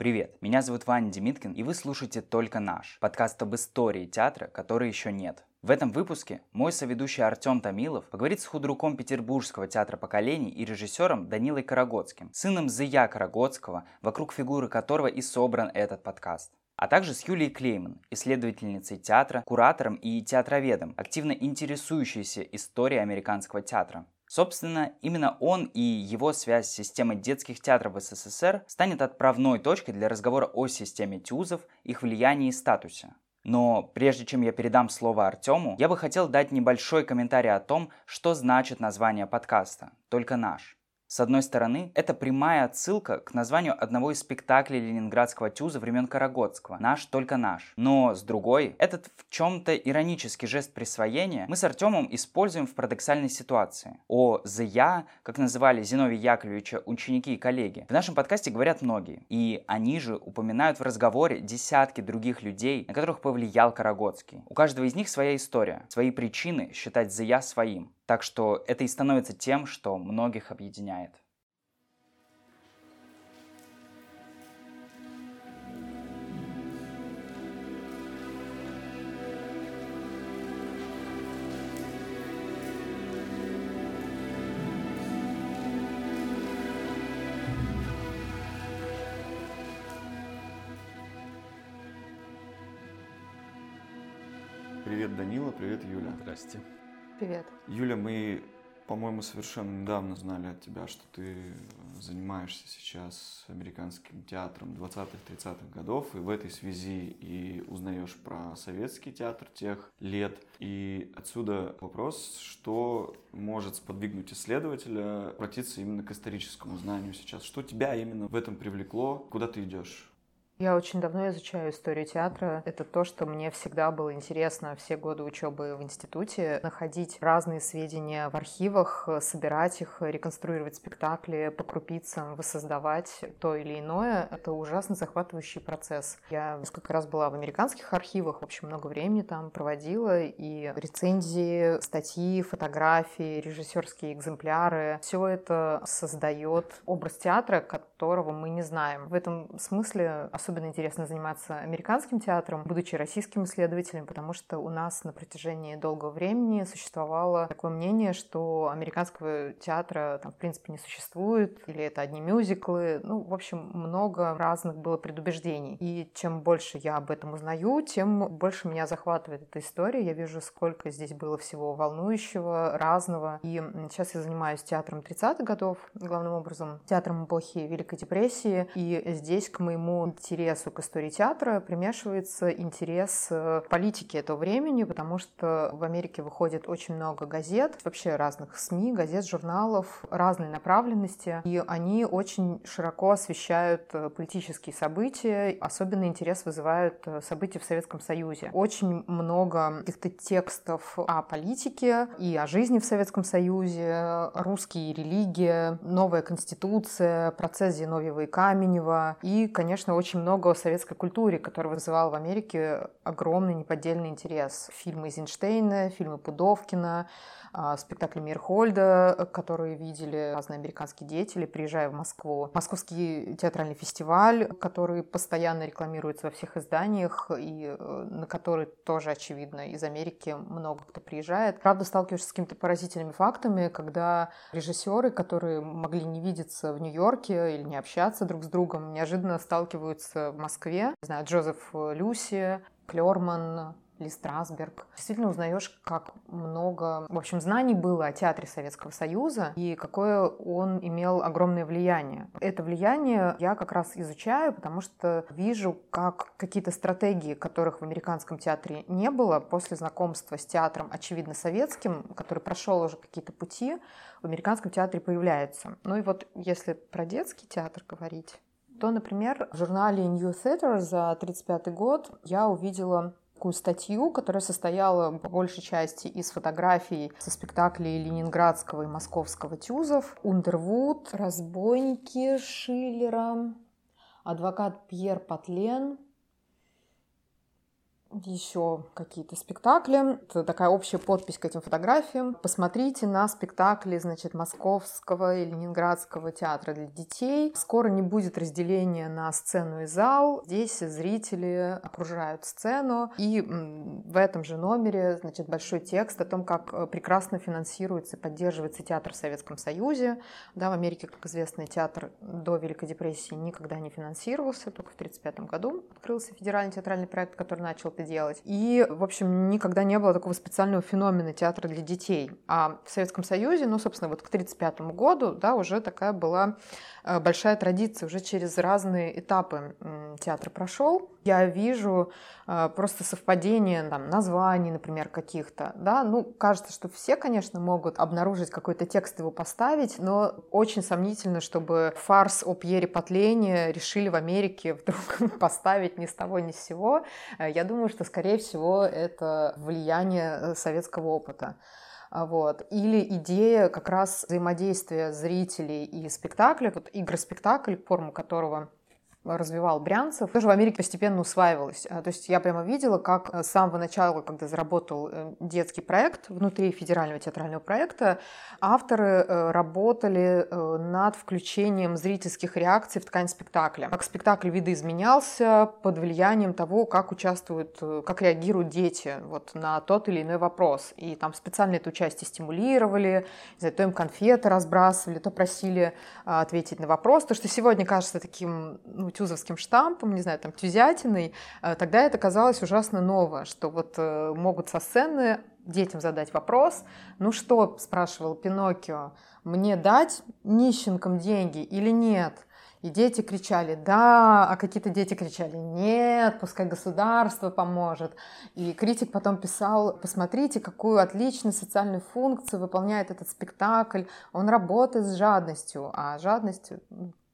Привет, меня зовут Ваня Демиткин, и вы слушаете «Только наш» – подкаст об истории театра, которой еще нет. В этом выпуске мой соведущий Артем Томилов поговорит с худруком Петербургского театра поколений и режиссером Данилой Карагодским, сыном Зыя Карагодского, вокруг фигуры которого и собран этот подкаст а также с Юлией Клейман, исследовательницей театра, куратором и театроведом, активно интересующейся историей американского театра. Собственно, именно он и его связь с системой детских театров СССР станет отправной точкой для разговора о системе тюзов, их влиянии и статусе. Но прежде чем я передам слово Артему, я бы хотел дать небольшой комментарий о том, что значит название подкаста «Только наш». С одной стороны, это прямая отсылка к названию одного из спектаклей ленинградского тюза времен Карагодского «Наш, только наш». Но с другой, этот в чем-то иронический жест присвоения мы с Артемом используем в парадоксальной ситуации. О «the я», как называли Зиновия Яковлевича ученики и коллеги, в нашем подкасте говорят многие. И они же упоминают в разговоре десятки других людей, на которых повлиял Карагодский. У каждого из них своя история, свои причины считать «the я» своим. Так что это и становится тем, что многих объединяет. Привет, Данила, привет, Юля. Здрасте. Привет. Юля, мы, по-моему, совершенно недавно знали от тебя, что ты занимаешься сейчас американским театром 20-30-х годов, и в этой связи и узнаешь про советский театр тех лет. И отсюда вопрос, что может сподвигнуть исследователя обратиться именно к историческому знанию сейчас? Что тебя именно в этом привлекло? Куда ты идешь? Я очень давно изучаю историю театра. Это то, что мне всегда было интересно все годы учебы в институте. Находить разные сведения в архивах, собирать их, реконструировать спектакли, по крупицам воссоздавать то или иное. Это ужасно захватывающий процесс. Я несколько раз была в американских архивах, в общем, много времени там проводила. И рецензии, статьи, фотографии, режиссерские экземпляры. Все это создает образ театра, которого мы не знаем. В этом смысле особенно особенно интересно заниматься американским театром, будучи российским исследователем, потому что у нас на протяжении долгого времени существовало такое мнение, что американского театра там, в принципе не существует, или это одни мюзиклы. Ну, в общем, много разных было предубеждений. И чем больше я об этом узнаю, тем больше меня захватывает эта история. Я вижу, сколько здесь было всего волнующего, разного. И сейчас я занимаюсь театром 30-х годов, главным образом, театром эпохи Великой депрессии. И здесь к моему интересу интересу к истории театра примешивается интерес э, к политике этого времени, потому что в Америке выходит очень много газет, вообще разных СМИ, газет, журналов разной направленности, и они очень широко освещают э, политические события. Особенный интерес вызывают э, события в Советском Союзе. Очень много каких-то текстов о политике и о жизни в Советском Союзе, русские религия, новая конституция, процесс Зиновьева и Каменева, и, конечно, очень много много о советской культуре, которая вызывала в Америке огромный неподдельный интерес. Фильмы Эйзенштейна, фильмы Пудовкина, спектакли Мирхольда, которые видели разные американские деятели, приезжая в Москву. Московский театральный фестиваль, который постоянно рекламируется во всех изданиях и э, на который тоже, очевидно, из Америки много кто приезжает. Правда, сталкиваешься с какими-то поразительными фактами, когда режиссеры, которые могли не видеться в Нью-Йорке или не общаться друг с другом, неожиданно сталкиваются в Москве. Не знаю, Джозеф Люси, Клерман, ли Страсберг. Действительно узнаешь, как много, в общем, знаний было о театре Советского Союза и какое он имел огромное влияние. Это влияние я как раз изучаю, потому что вижу, как какие-то стратегии, которых в американском театре не было, после знакомства с театром, очевидно, советским, который прошел уже какие-то пути, в американском театре появляются. Ну и вот если про детский театр говорить, то, например, в журнале New Theater за 1935 год я увидела такую статью, которая состояла по большей части из фотографий со спектаклей ленинградского и московского тюзов. Ундервуд, разбойники Шиллера, адвокат Пьер Патлен, еще какие-то спектакли. Это такая общая подпись к этим фотографиям. Посмотрите на спектакли, значит, Московского и Ленинградского театра для детей. Скоро не будет разделения на сцену и зал. Здесь зрители окружают сцену. И в этом же номере, значит, большой текст о том, как э, прекрасно финансируется и поддерживается театр в Советском Союзе. Да, в Америке, как известно, театр до Великой депрессии никогда не финансировался. Только в 1935 году открылся федеральный театральный проект, который начал это делать. И, в общем, никогда не было такого специального феномена театра для детей. А в Советском Союзе, ну, собственно, вот к 1935 году, да, уже такая была э, большая традиция, уже через разные этапы театр прошел. Я вижу э, просто совпадение там, названий, например, каких-то. Да? Ну, кажется, что все, конечно, могут обнаружить какой-то текст его поставить, но очень сомнительно, чтобы фарс о Пьере Потлене решили в Америке вдруг поставить ни с того ни с сего. Э, я думаю, что, скорее всего, это влияние советского опыта. А, вот. Или идея как раз взаимодействия зрителей и спектакля, вот игры-спектакль, форму которого развивал Брянцев, тоже в Америке постепенно усваивалось. А, то есть я прямо видела, как с самого начала, когда заработал э, детский проект внутри федерального театрального проекта, авторы э, работали э, над включением зрительских реакций в ткань спектакля. Как спектакль видоизменялся под влиянием того, как участвуют, как реагируют дети вот, на тот или иной вопрос. И там специально это участие стимулировали, знаю, то им конфеты разбрасывали, то просили ответить на вопрос. То, что сегодня кажется таким ну, тюзовским штампом, не знаю, там, тюзятиной, э, тогда это казалось ужасно ново, что вот э, могут со сцены детям задать вопрос, ну что, спрашивал Пиноккио, мне дать нищенкам деньги или нет? И дети кричали «да», а какие-то дети кричали «нет, пускай государство поможет». И критик потом писал «посмотрите, какую отличную социальную функцию выполняет этот спектакль, он работает с жадностью». А жадность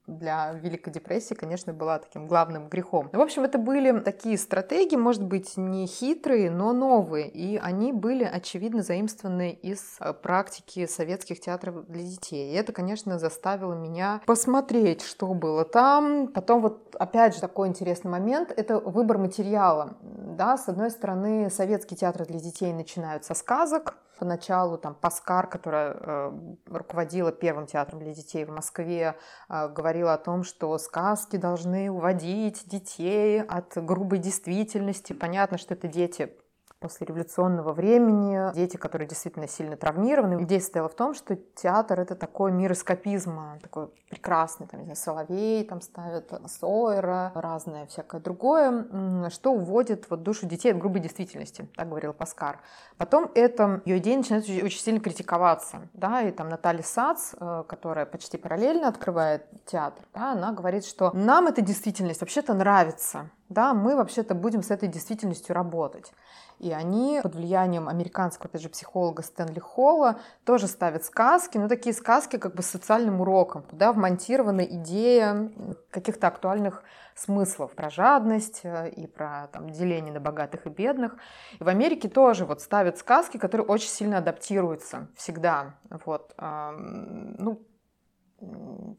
для Великой депрессии, конечно, была таким главным грехом. В общем, это были такие стратегии, может быть, не хитрые, но новые, и они были, очевидно, заимствованы из э, практики советских театров для детей. И это, конечно, заставило меня посмотреть, что было там. Потом вот, опять же, такой интересный момент — это выбор материала. Да, с одной стороны, советские театры для детей начинают со сказок, Поначалу там Паскар, которая э, руководила первым театром для детей в Москве, э, говорила о том, что сказки должны уводить детей от грубой действительности. Понятно, что это дети после революционного времени, дети, которые действительно сильно травмированы. Идея состояла в том, что театр — это такой мир эскапизма, такой прекрасный, там, не знаю, Соловей там ставят, Сойера, разное всякое другое, что уводит вот душу детей от грубой действительности, так говорил Паскар. Потом это, ее идея начинает очень сильно критиковаться, да, и там Наталья Сац, э, которая почти параллельно открывает театр, да, она говорит, что нам эта действительность вообще-то нравится, да, мы вообще-то будем с этой действительностью работать. И они под влиянием американского, опять же, психолога Стэнли Холла тоже ставят сказки, но такие сказки как бы с социальным уроком, куда вмонтирована идея каких-то актуальных смыслов про жадность э, и про там, деление на богатых и бедных. И в Америке тоже вот ставят сказки, которые очень сильно адаптируются всегда. Вот, ну,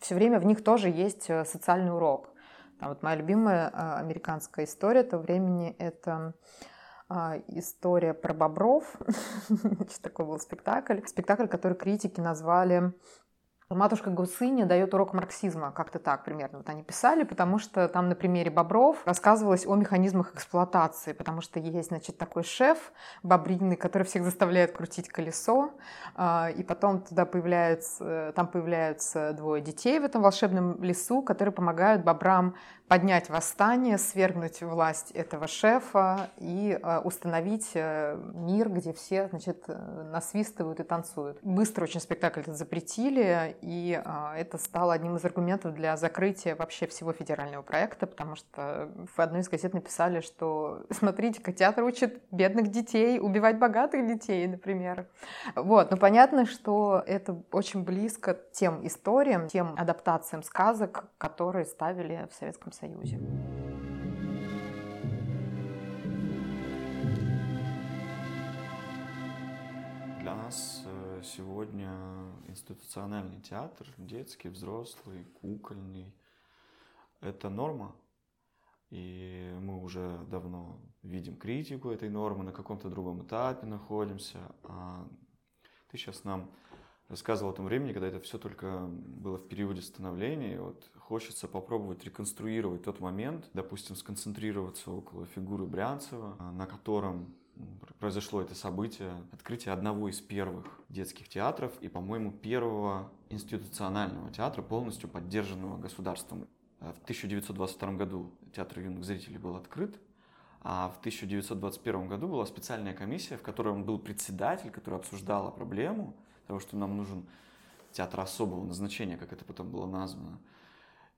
все время в них тоже есть э, социальный урок. А вот моя любимая а, американская история того времени — это история про бобров. такой был спектакль. Спектакль, который критики назвали Матушка Гусыня дает урок марксизма, как-то так примерно. Вот они писали, потому что там на примере бобров рассказывалось о механизмах эксплуатации, потому что есть, значит, такой шеф бобриный, который всех заставляет крутить колесо, а, и потом туда появляются, там появляются двое детей в этом волшебном лесу, которые помогают бобрам поднять восстание, свергнуть власть этого шефа и э, установить э, мир, где все, значит, э, насвистывают и танцуют. Быстро очень спектакль этот запретили, и это стало одним из аргументов для закрытия вообще всего федерального проекта, потому что в одной из газет написали, что смотрите-ка, театр учит бедных детей убивать богатых детей, например. Вот, но понятно, что это очень близко тем историям, тем адаптациям сказок, которые ставили в Советском Союзе. Для нас э, сегодня институциональный театр, детский, взрослый, кукольный, это норма. И мы уже давно видим критику этой нормы, на каком-то другом этапе находимся. А ты сейчас нам рассказывал о том времени, когда это все только было в периоде становления. И вот хочется попробовать реконструировать тот момент, допустим, сконцентрироваться около фигуры Брянцева, на котором произошло это событие, открытие одного из первых детских театров и, по-моему, первого институционального театра, полностью поддержанного государством. В 1922 году театр юных зрителей был открыт, а в 1921 году была специальная комиссия, в которой он был председатель, который обсуждала проблему того, что нам нужен театр особого назначения, как это потом было названо.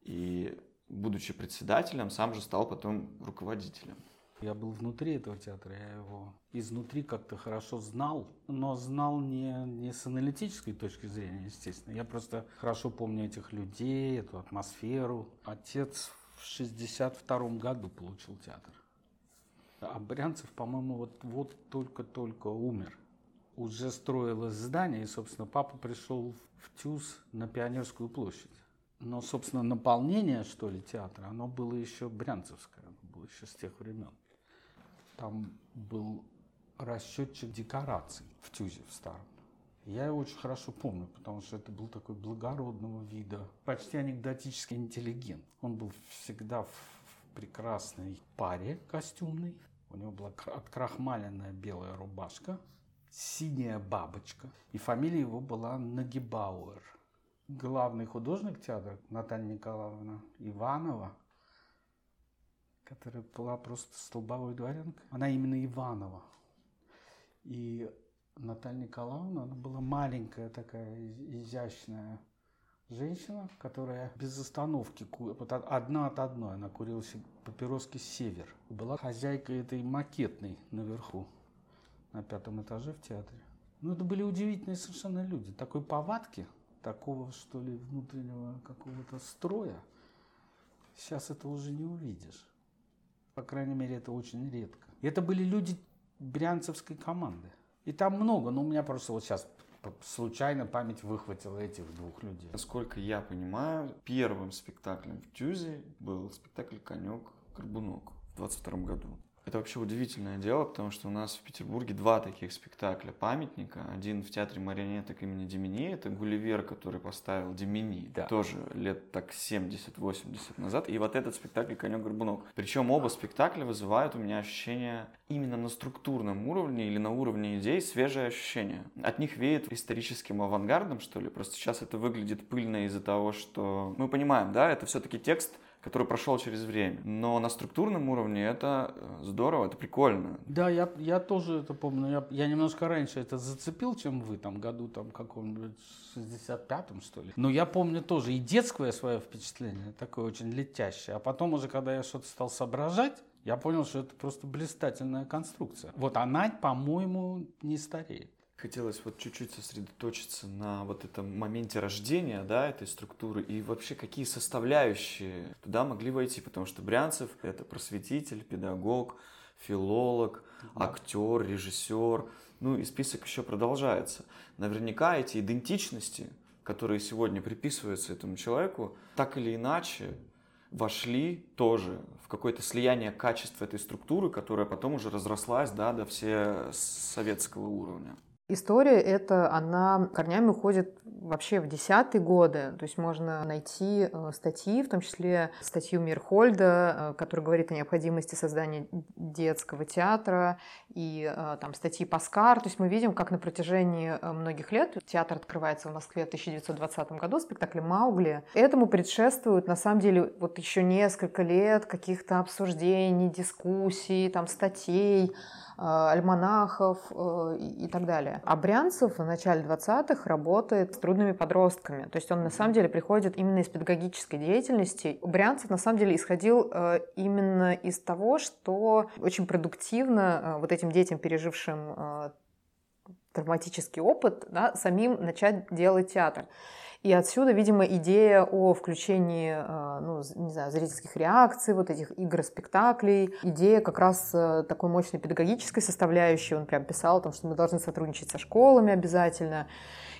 И будучи председателем, сам же стал потом руководителем. Я был внутри этого театра, я его изнутри как-то хорошо знал, но знал не, не с аналитической точки зрения, естественно. Я просто хорошо помню этих людей, эту атмосферу. Отец в 62 году получил театр. А Брянцев, по-моему, вот, вот только-только умер. Уже строилось здание, и, собственно, папа пришел в ТЮЗ на Пионерскую площадь. Но, собственно, наполнение, что ли, театра, оно было еще брянцевское, оно было еще с тех времен. Там был расчетчик декораций в Тюзе в старом. Я его очень хорошо помню, потому что это был такой благородного вида, почти анекдотический интеллигент. Он был всегда в прекрасной паре костюмной. У него была открахмаленная белая рубашка, синяя бабочка. И фамилия его была Нагибауэр. Главный художник театра Наталья Николаевна Иванова – которая была просто столбовой дворянкой. Она именно Иванова. И Наталья Николаевна, она была маленькая такая изящная женщина, которая без остановки, вот одна от одной, она курила папироски «Север». Была хозяйкой этой макетной наверху, на пятом этаже в театре. Ну, это были удивительные совершенно люди. Такой повадки, такого, что ли, внутреннего какого-то строя, сейчас это уже не увидишь. По крайней мере, это очень редко. И это были люди брянцевской команды. И там много, но у меня просто вот сейчас случайно память выхватила этих двух людей. Насколько я понимаю, первым спектаклем в Тюзе был спектакль «Конек-Горбунок» в 22 году. Это вообще удивительное дело, потому что у нас в Петербурге два таких спектакля памятника. Один в театре марионеток имени Демини, это Гулливер, который поставил Демини, да. тоже лет так 70-80 назад. И вот этот спектакль «Конек-горбунок». Причем оба спектакля вызывают у меня ощущение именно на структурном уровне или на уровне идей свежее ощущение. От них веет историческим авангардом, что ли. Просто сейчас это выглядит пыльно из-за того, что мы понимаем, да, это все-таки текст который прошел через время. Но на структурном уровне это э, здорово, это прикольно. Да, я, я тоже это помню. Я, я немножко раньше это зацепил, чем вы, там, году там каком-нибудь 65-м, что ли. Но я помню тоже и детское свое впечатление, такое очень летящее. А потом уже, когда я что-то стал соображать, я понял, что это просто блистательная конструкция. Вот она, по-моему, не стареет. Хотелось вот чуть-чуть сосредоточиться на вот этом моменте рождения, да, этой структуры и вообще какие составляющие туда могли войти, потому что Брянцев — это просветитель, педагог, филолог, актер, режиссер, ну и список еще продолжается. Наверняка эти идентичности, которые сегодня приписываются этому человеку, так или иначе вошли тоже в какое-то слияние качества этой структуры, которая потом уже разрослась да, до все советского уровня. История эта, она корнями уходит вообще в десятые годы. То есть можно найти э, статьи, в том числе статью Мирхольда, э, которая говорит о необходимости создания детского театра, и э, там статьи Паскар. То есть мы видим, как на протяжении многих лет театр открывается в Москве в 1920 году, спектакль «Маугли». Этому предшествует, на самом деле, вот еще несколько лет каких-то обсуждений, дискуссий, там, статей, альманахов э, и так далее. А Брянцев в начале 20-х работает с трудными подростками. То есть он на самом деле приходит именно из педагогической деятельности. Брянцев на самом деле исходил э, именно из того, что очень продуктивно вот этим детям, пережившим травматический опыт, да, самим начать делать театр. И отсюда, видимо, идея о включении, э, ну, не знаю, зрительских реакций, вот этих игр, спектаклей, идея как раз э, такой мощной педагогической составляющей. Он прям писал о том, что мы должны сотрудничать со школами обязательно.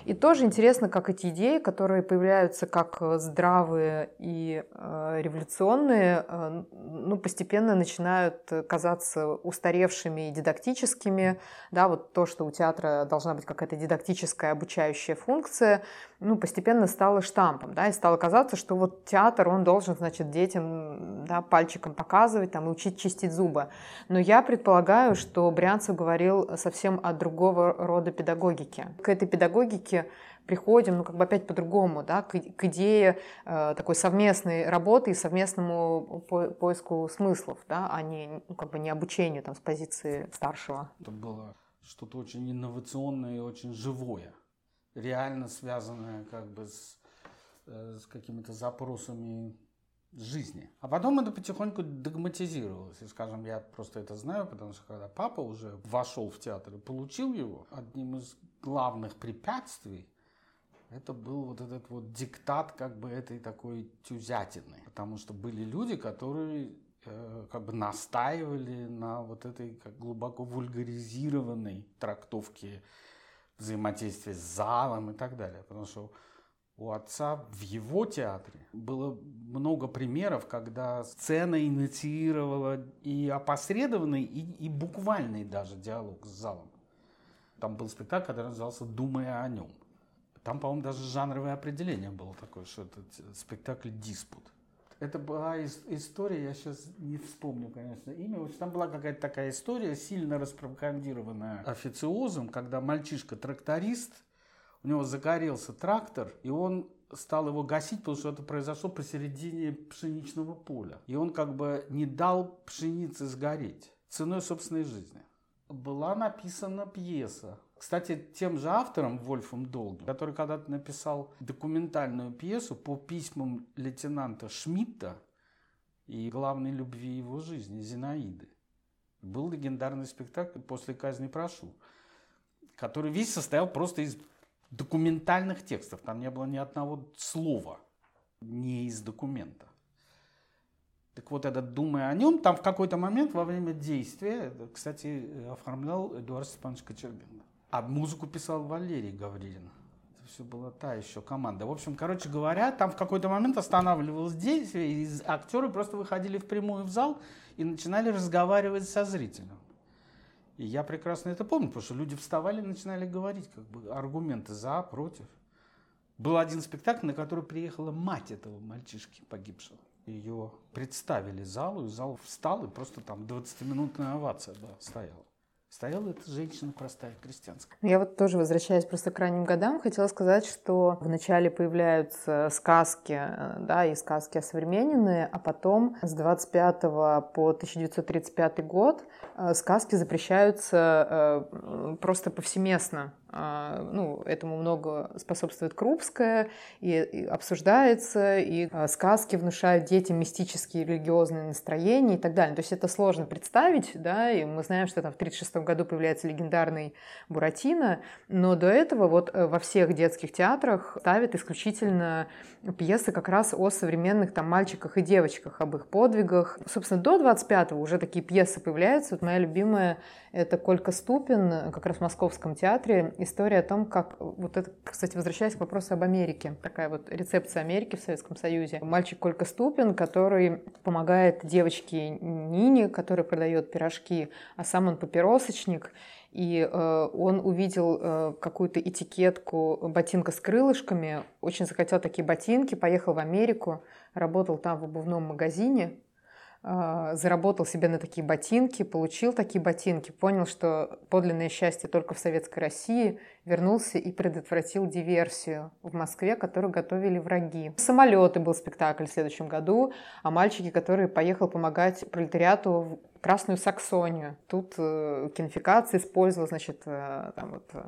И тоже интересно, как эти идеи, которые появляются как здравые и э, революционные, э, ну, постепенно начинают казаться устаревшими и дидактическими. Да, вот то, что у театра должна быть какая-то дидактическая обучающая функция, ну, постепенно стало штампом, да, и стало казаться, что вот театр, он должен, значит, детям, да, пальчиком показывать, там, и учить чистить зубы. Но я предполагаю, что Брянцев говорил совсем о другого рода педагогике. К этой педагогике приходим, ну, как бы опять по-другому, да, к, к идее э, такой совместной работы и совместному по поиску смыслов, да, а не, ну, как бы не обучению там с позиции старшего. Это было что-то очень инновационное и очень живое реально связанная как бы с, э, с какими-то запросами жизни. А потом это потихоньку догматизировалось. И, скажем, я просто это знаю, потому что когда папа уже вошел в театр и получил его, одним из главных препятствий это был вот этот вот диктат как бы этой такой тюзятины. Потому что были люди, которые э, как бы настаивали на вот этой как глубоко вульгаризированной трактовке взаимодействие с залом и так далее. Потому что у отца в его театре было много примеров, когда сцена инициировала и опосредованный, и, и буквальный даже диалог с залом. Там был спектакль, который назывался «Думая о нем». Там, по-моему, даже жанровое определение было такое, что это спектакль «Диспут». Это была история, я сейчас не вспомню, конечно, имя. Там была какая-то такая история, сильно распропагандированная официозом, когда мальчишка-тракторист, у него загорелся трактор, и он стал его гасить, потому что это произошло посередине пшеничного поля. И он как бы не дал пшенице сгореть ценой собственной жизни. Была написана пьеса кстати, тем же автором, Вольфом Долгим, который когда-то написал документальную пьесу по письмам лейтенанта Шмидта и главной любви его жизни, Зинаиды. Был легендарный спектакль «После казни прошу», который весь состоял просто из документальных текстов. Там не было ни одного слова не из документа. Так вот, этот «Думая о нем», там в какой-то момент во время действия, кстати, оформлял Эдуард Степанович Кочергин. А музыку писал Валерий Гаврилин. Это все была та еще команда. В общем, короче говоря, там в какой-то момент останавливалось действие, и актеры просто выходили в прямую в зал и начинали разговаривать со зрителем. И я прекрасно это помню, потому что люди вставали и начинали говорить как бы аргументы за, против. Был один спектакль, на который приехала мать этого мальчишки погибшего. Ее представили залу, и зал встал, и просто там 20-минутная овация да, стояла. Стояла эта женщина простая, крестьянская. Я вот тоже, возвращаясь просто к ранним годам, хотела сказать, что вначале появляются сказки, э, да, и сказки осовремененные, а потом с 25 по 1935 год э, сказки запрещаются э, просто повсеместно. А, ну, этому много способствует Крупская, и, и обсуждается, и а, сказки внушают детям мистические религиозные настроения и так далее. То есть это сложно представить, да, и мы знаем, что там в 1936 году появляется легендарный Буратино, но до этого вот э, во всех детских театрах ставят исключительно пьесы как раз о современных там мальчиках и девочках, об их подвигах. Собственно, до 25-го уже такие пьесы появляются. Вот моя любимая — это Колька Ступин, как раз в Московском театре, история о том, как... Вот это, кстати, возвращаясь к вопросу об Америке. Такая вот рецепция Америки в Советском Союзе. Мальчик Колька Ступин, который помогает девочке Нине, которая продает пирожки, а сам он папиросочник. И э, он увидел э, какую-то этикетку ботинка с крылышками, очень захотел такие ботинки, поехал в Америку, работал там в обувном магазине, заработал себе на такие ботинки, получил такие ботинки, понял, что подлинное счастье только в Советской России, вернулся и предотвратил диверсию в Москве, которую готовили враги. Самолеты был спектакль в следующем году о мальчике, который поехал помогать пролетариату в Красную Саксонию. Тут э, кинофикация использовал, значит, э, там вот э,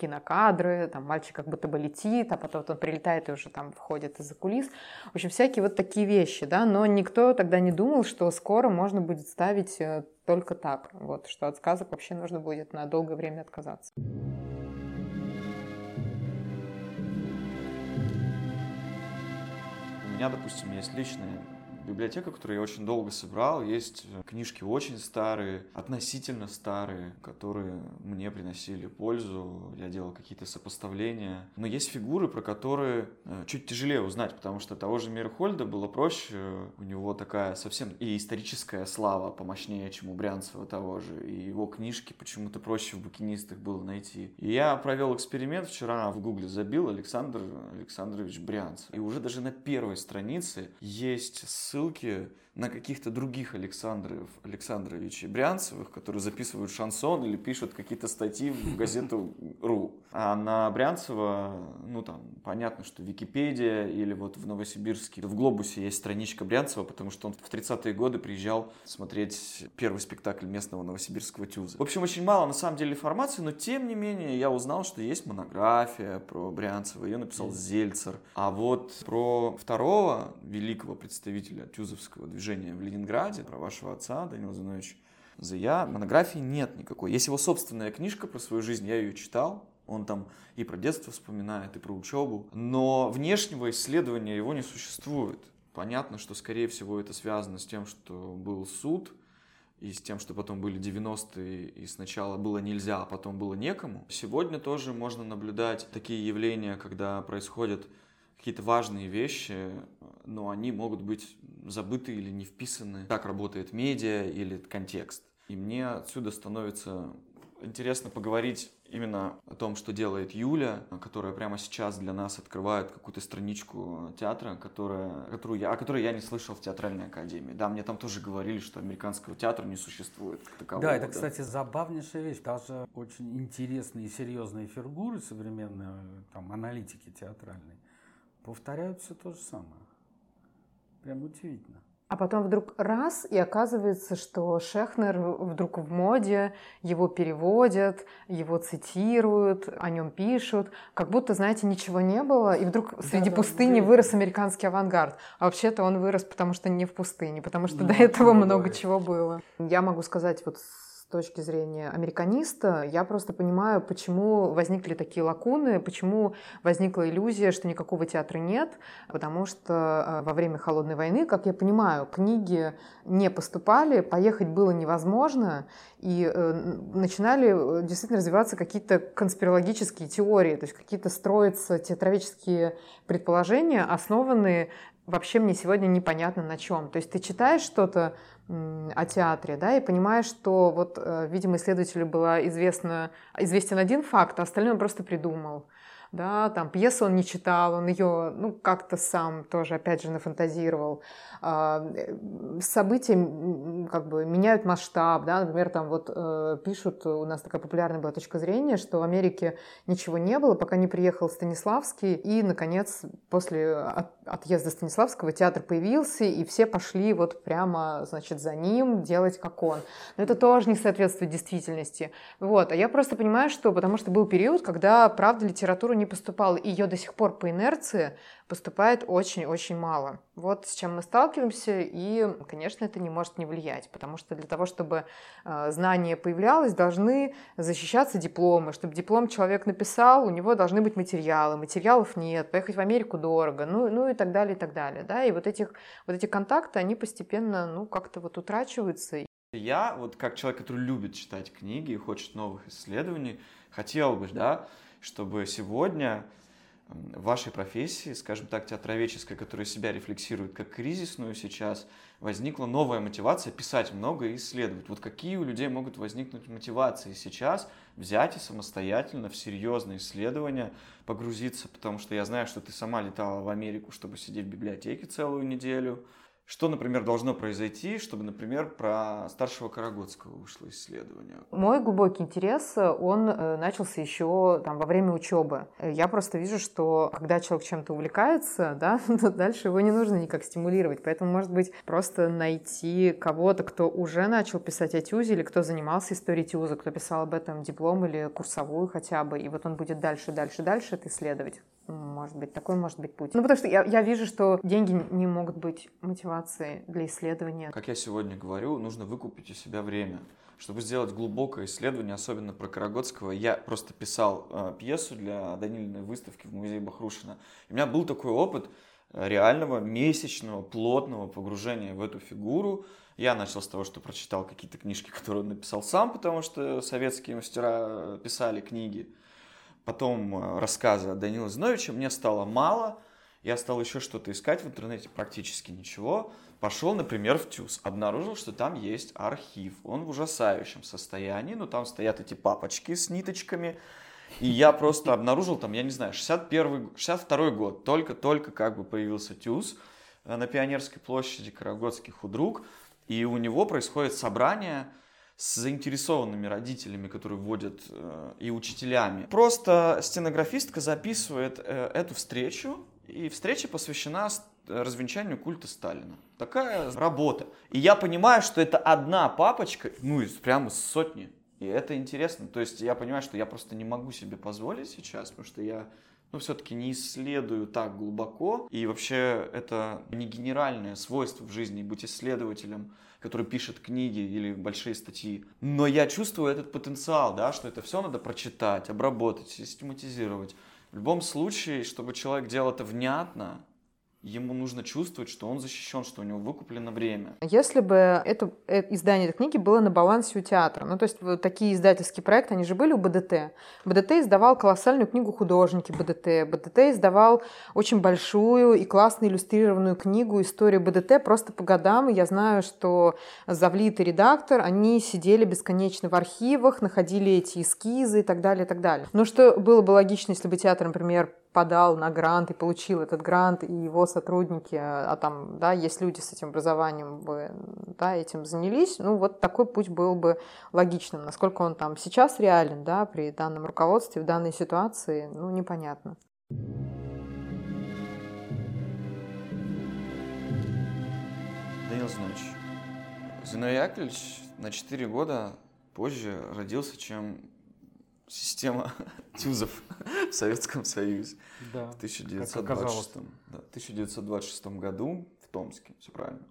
кинокадры, там мальчик как будто бы летит, а потом он прилетает и уже там входит из-за кулис. В общем, всякие вот такие вещи, да, но никто тогда не думал, что скоро можно будет ставить э, только так, вот, что от сказок вообще нужно будет на долгое время отказаться. У меня, допустим, есть личное библиотека, которую я очень долго собрал. Есть книжки очень старые, относительно старые, которые мне приносили пользу. Я делал какие-то сопоставления. Но есть фигуры, про которые э, чуть тяжелее узнать, потому что того же Мирхольда было проще. У него такая совсем и историческая слава помощнее, чем у Брянцева того же. И его книжки почему-то проще в букинистах было найти. И я провел эксперимент вчера в гугле забил Александр Александрович Брянцев. И уже даже на первой странице есть aquilo que на каких-то других Александров, Александровичей Брянцевых, которые записывают шансон или пишут какие-то статьи в газету РУ. А на Брянцева, ну там, понятно, что Википедия или вот в Новосибирске, в Глобусе есть страничка Брянцева, потому что он в 30-е годы приезжал смотреть первый спектакль местного новосибирского тюза. В общем, очень мало на самом деле информации, но тем не менее я узнал, что есть монография про Брянцева, ее написал Зельцер. А вот про второго великого представителя тюзовского движения движения в Ленинграде, про вашего отца, Данила Зинович Зая, монографии нет никакой. Есть его собственная книжка про свою жизнь, я ее читал, он там и про детство вспоминает, и про учебу. Но внешнего исследования его не существует. Понятно, что, скорее всего, это связано с тем, что был суд, и с тем, что потом были 90-е, и сначала было нельзя, а потом было некому. Сегодня тоже можно наблюдать такие явления, когда происходят какие-то важные вещи, но они могут быть забыты или не вписаны, как работает медиа или контекст. И мне отсюда становится интересно поговорить именно о том, что делает Юля, которая прямо сейчас для нас открывает какую-то страничку театра, которая, которую я, о которой я не слышал в театральной академии. Да, мне там тоже говорили, что американского театра не существует как такового. Да, это, да. кстати, забавнейшая вещь. Даже очень интересные и серьезные фигуры современные, там, аналитики театральные, повторяют все то же самое. Прям удивительно. А потом вдруг раз, и оказывается, что Шехнер вдруг в моде, его переводят, его цитируют, о нем пишут, как будто, знаете, ничего не было, и вдруг среди да, пустыни да, вырос американский авангард. А вообще-то он вырос, потому что не в пустыне, потому что ну, до этого много бывает. чего было. Я могу сказать вот точки зрения американиста, я просто понимаю, почему возникли такие лакуны, почему возникла иллюзия, что никакого театра нет, потому что э, во время Холодной войны, как я понимаю, книги не поступали, поехать было невозможно, и э, начинали э, действительно развиваться какие-то конспирологические теории, то есть какие-то строятся театровические предположения, основанные вообще мне сегодня непонятно на чем. То есть ты читаешь что-то о театре, да, и понимаешь, что вот, э, видимо, исследователю была известна, известен один факт, а остальное он просто придумал да, там пьесу он не читал, он ее, ну, как-то сам тоже, опять же, нафантазировал. А, э, события как бы меняют масштаб, да, например, там вот э, пишут, у нас такая популярная была точка зрения, что в Америке ничего не было, пока не приехал Станиславский, и, наконец, после отъезда Станиславского театр появился, и все пошли вот прямо, значит, за ним делать как он. Но это тоже не соответствует действительности. Вот, а я просто понимаю, что потому что был период, когда, правда, литература не поступала, и ее до сих пор по инерции поступает очень-очень мало. Вот с чем мы сталкиваемся, и, конечно, это не может не влиять, потому что для того, чтобы э, знание появлялось, должны защищаться дипломы. Чтобы диплом человек написал, у него должны быть материалы. Материалов нет, поехать в Америку дорого, ну, ну и так далее, и так далее. Да? И вот, этих, вот эти контакты, они постепенно ну, как-то вот утрачиваются. Я, вот как человек, который любит читать книги и хочет новых исследований, хотел бы, да, чтобы сегодня в вашей профессии, скажем так, театроведческой, которая себя рефлексирует как кризисную сейчас, возникла новая мотивация писать много и исследовать. Вот какие у людей могут возникнуть мотивации сейчас взять и самостоятельно в серьезные исследования погрузиться, потому что я знаю, что ты сама летала в Америку, чтобы сидеть в библиотеке целую неделю, что, например, должно произойти, чтобы, например, про старшего Карагодского вышло исследование? Мой глубокий интерес, он э, начался еще там, во время учебы. Я просто вижу, что когда человек чем-то увлекается, да, то дальше его не нужно никак стимулировать. Поэтому, может быть, просто найти кого-то, кто уже начал писать о тюзе, или кто занимался историей тюза, кто писал об этом диплом или курсовую хотя бы, и вот он будет дальше, дальше, дальше это исследовать. Может быть, такой может быть путь. Ну, потому что я, я вижу, что деньги не могут быть мотивацией для исследования. Как я сегодня говорю, нужно выкупить у себя время. Чтобы сделать глубокое исследование, особенно про Карагодского, я просто писал э, пьесу для Данилиной выставки в музее Бахрушина. И у меня был такой опыт, реального месячного плотного погружения в эту фигуру. Я начал с того, что прочитал какие-то книжки, которые он написал сам, потому что советские мастера писали книги. Потом э, рассказы Данила Зиновича. Мне стало мало. Я стал еще что-то искать в интернете, практически ничего. Пошел, например, в ТЮЗ. Обнаружил, что там есть архив. Он в ужасающем состоянии. Ну, там стоят эти папочки с ниточками. И я просто обнаружил там, я не знаю, 61 62 год. Только-только как бы появился ТЮЗ э, на Пионерской площади, Карагодский худрук. И у него происходит собрание с заинтересованными родителями, которые вводят, э, и учителями. Просто стенографистка записывает э, эту встречу, и встреча посвящена развенчанию культа Сталина. Такая работа. И я понимаю, что это одна папочка, ну, из прямо сотни. И это интересно. То есть я понимаю, что я просто не могу себе позволить сейчас, потому что я ну, все-таки не исследую так глубоко. И вообще это не генеральное свойство в жизни быть исследователем, который пишет книги или большие статьи. Но я чувствую этот потенциал, да, что это все надо прочитать, обработать, систематизировать. В любом случае, чтобы человек делал это внятно, ему нужно чувствовать, что он защищен, что у него выкуплено время. Если бы это, это издание этой книги было на балансе у театра, ну то есть вот такие издательские проекты, они же были у БДТ. БДТ издавал колоссальную книгу «Художники БДТ». БДТ издавал очень большую и классно иллюстрированную книгу «История БДТ» просто по годам. Я знаю, что Завлит и редактор, они сидели бесконечно в архивах, находили эти эскизы и так далее, и так далее. Но что было бы логично, если бы театр, например, подал на грант и получил этот грант, и его сотрудники, а там, да, есть люди с этим образованием, бы, да, этим занялись, ну, вот такой путь был бы логичным. Насколько он там сейчас реален, да, при данном руководстве, в данной ситуации, ну, непонятно. Данил Зинович, Зиновий Яковлевич на 4 года позже родился, чем система тюзов в Советском Союзе. Да, в 1926, да, 1926 году в Томске. Все правильно?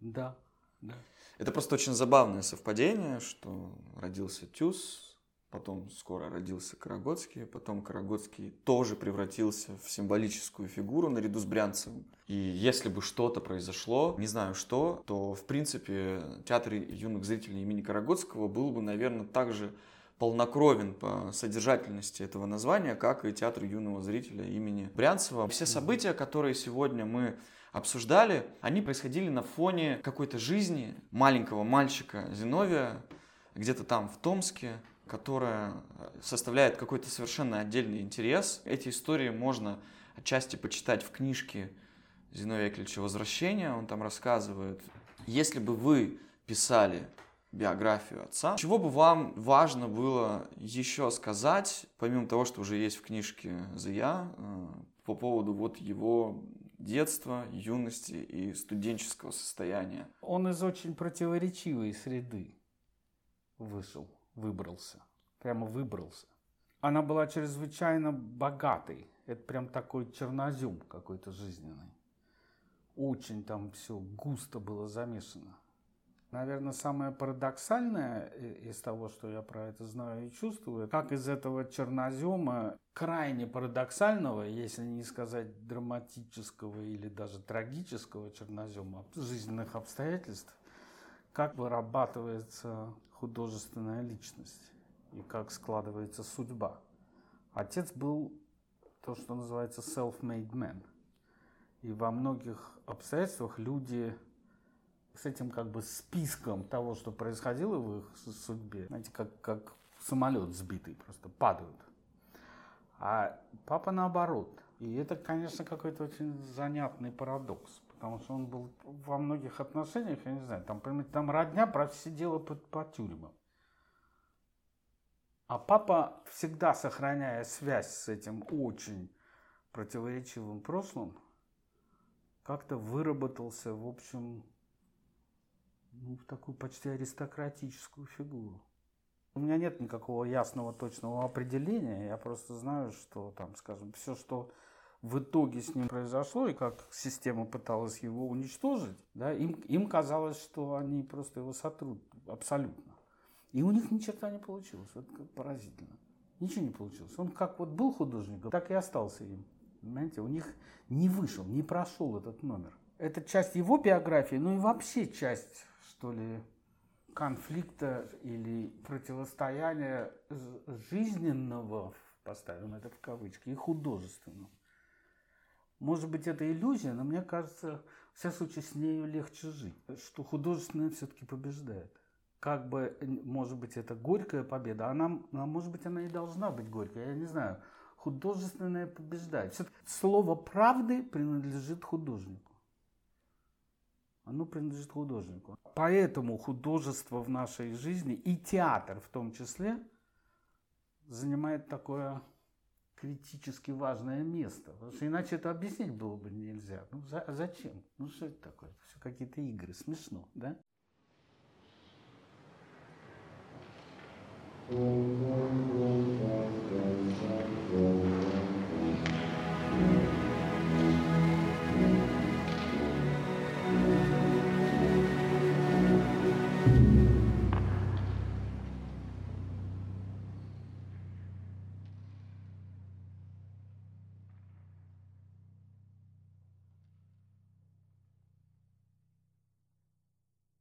Да, да. Это просто очень забавное совпадение, что родился Тюз, потом скоро родился Карагодский, потом Карагодский тоже превратился в символическую фигуру наряду с Брянцевым. И если бы что-то произошло, не знаю что, то, в принципе, театр юных зрителей имени Карагодского был бы, наверное, также полнокровен по содержательности этого названия, как и театр юного зрителя имени Брянцева. Все события, которые сегодня мы обсуждали, они происходили на фоне какой-то жизни маленького мальчика Зиновия, где-то там в Томске, которая составляет какой-то совершенно отдельный интерес. Эти истории можно отчасти почитать в книжке Зиновия Яковлевича «Возвращение». Он там рассказывает, если бы вы писали биографию отца. Чего бы вам важно было еще сказать, помимо того, что уже есть в книжке Зия, э, по поводу вот его детства, юности и студенческого состояния? Он из очень противоречивой среды вышел, выбрался, прямо выбрался. Она была чрезвычайно богатой. Это прям такой чернозем какой-то жизненный. Очень там все густо было замешано. Наверное, самое парадоксальное из того, что я про это знаю и чувствую, как из этого чернозема, крайне парадоксального, если не сказать драматического или даже трагического чернозема жизненных обстоятельств, как вырабатывается художественная личность и как складывается судьба. Отец был то, что называется self-made man. И во многих обстоятельствах люди с этим как бы списком того, что происходило в их судьбе, знаете, как, как самолет сбитый, просто падают. А папа наоборот. И это, конечно, какой-то очень занятный парадокс, потому что он был во многих отношениях, я не знаю, там, там родня просидела под, по тюрьмам. А папа, всегда сохраняя связь с этим очень противоречивым прошлым, как-то выработался, в общем, ну, в такую почти аристократическую фигуру. У меня нет никакого ясного точного определения, я просто знаю, что там, скажем, все, что в итоге с ним произошло и как система пыталась его уничтожить, да, им, им казалось, что они просто его сотрут абсолютно. И у них ни черта не получилось. Это поразительно. Ничего не получилось. Он как вот был художником, так и остался им. Понимаете, у них не вышел, не прошел этот номер. Это часть его биографии, ну и вообще часть, что ли, конфликта или противостояния жизненного, поставим это в кавычки, и художественного. Может быть, это иллюзия, но мне кажется, в всяком случае, с нею легче жить, что художественное все-таки побеждает. Как бы, может быть, это горькая победа, она, а может быть, она и должна быть горькой, я не знаю. Художественное побеждает. Слово правды принадлежит художнику. Оно принадлежит художнику. Поэтому художество в нашей жизни и театр в том числе занимает такое критически важное место. Потому что иначе это объяснить было бы нельзя. Ну за, зачем? Ну что это такое? Все какие-то игры. Смешно, да? Thank you.